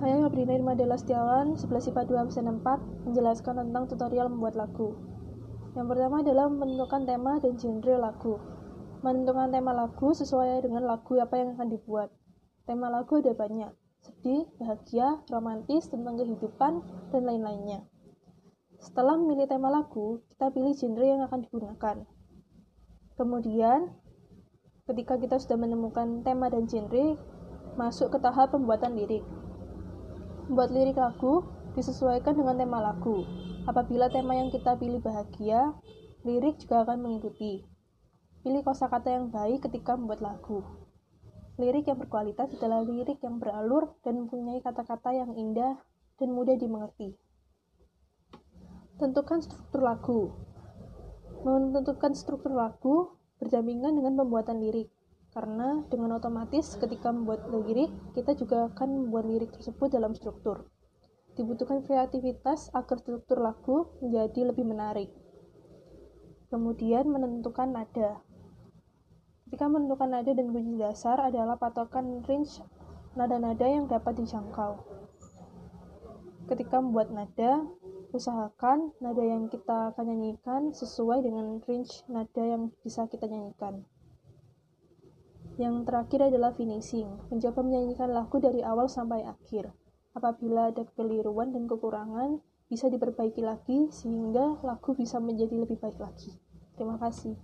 Saya Febrina Irma Dela Setiawan, 11 IPA 2 absen 4, menjelaskan tentang tutorial membuat lagu. Yang pertama adalah menentukan tema dan genre lagu. Menentukan tema lagu sesuai dengan lagu apa yang akan dibuat. Tema lagu ada banyak, sedih, bahagia, romantis, tentang kehidupan, dan lain-lainnya. Setelah memilih tema lagu, kita pilih genre yang akan digunakan. Kemudian, ketika kita sudah menemukan tema dan genre, masuk ke tahap pembuatan lirik. Membuat lirik lagu disesuaikan dengan tema lagu. Apabila tema yang kita pilih bahagia, lirik juga akan mengikuti. Pilih kosakata yang baik ketika membuat lagu. Lirik yang berkualitas adalah lirik yang beralur dan mempunyai kata-kata yang indah dan mudah dimengerti. Tentukan struktur lagu. Menentukan struktur lagu berdampingan dengan pembuatan lirik karena dengan otomatis ketika membuat lirik, kita juga akan membuat lirik tersebut dalam struktur. Dibutuhkan kreativitas agar struktur lagu menjadi lebih menarik. Kemudian menentukan nada. Ketika menentukan nada dan kunci dasar adalah patokan range nada-nada yang dapat dijangkau. Ketika membuat nada, usahakan nada yang kita akan nyanyikan sesuai dengan range nada yang bisa kita nyanyikan. Yang terakhir adalah finishing, mencoba menyanyikan lagu dari awal sampai akhir. Apabila ada kekeliruan dan kekurangan, bisa diperbaiki lagi sehingga lagu bisa menjadi lebih baik lagi. Terima kasih.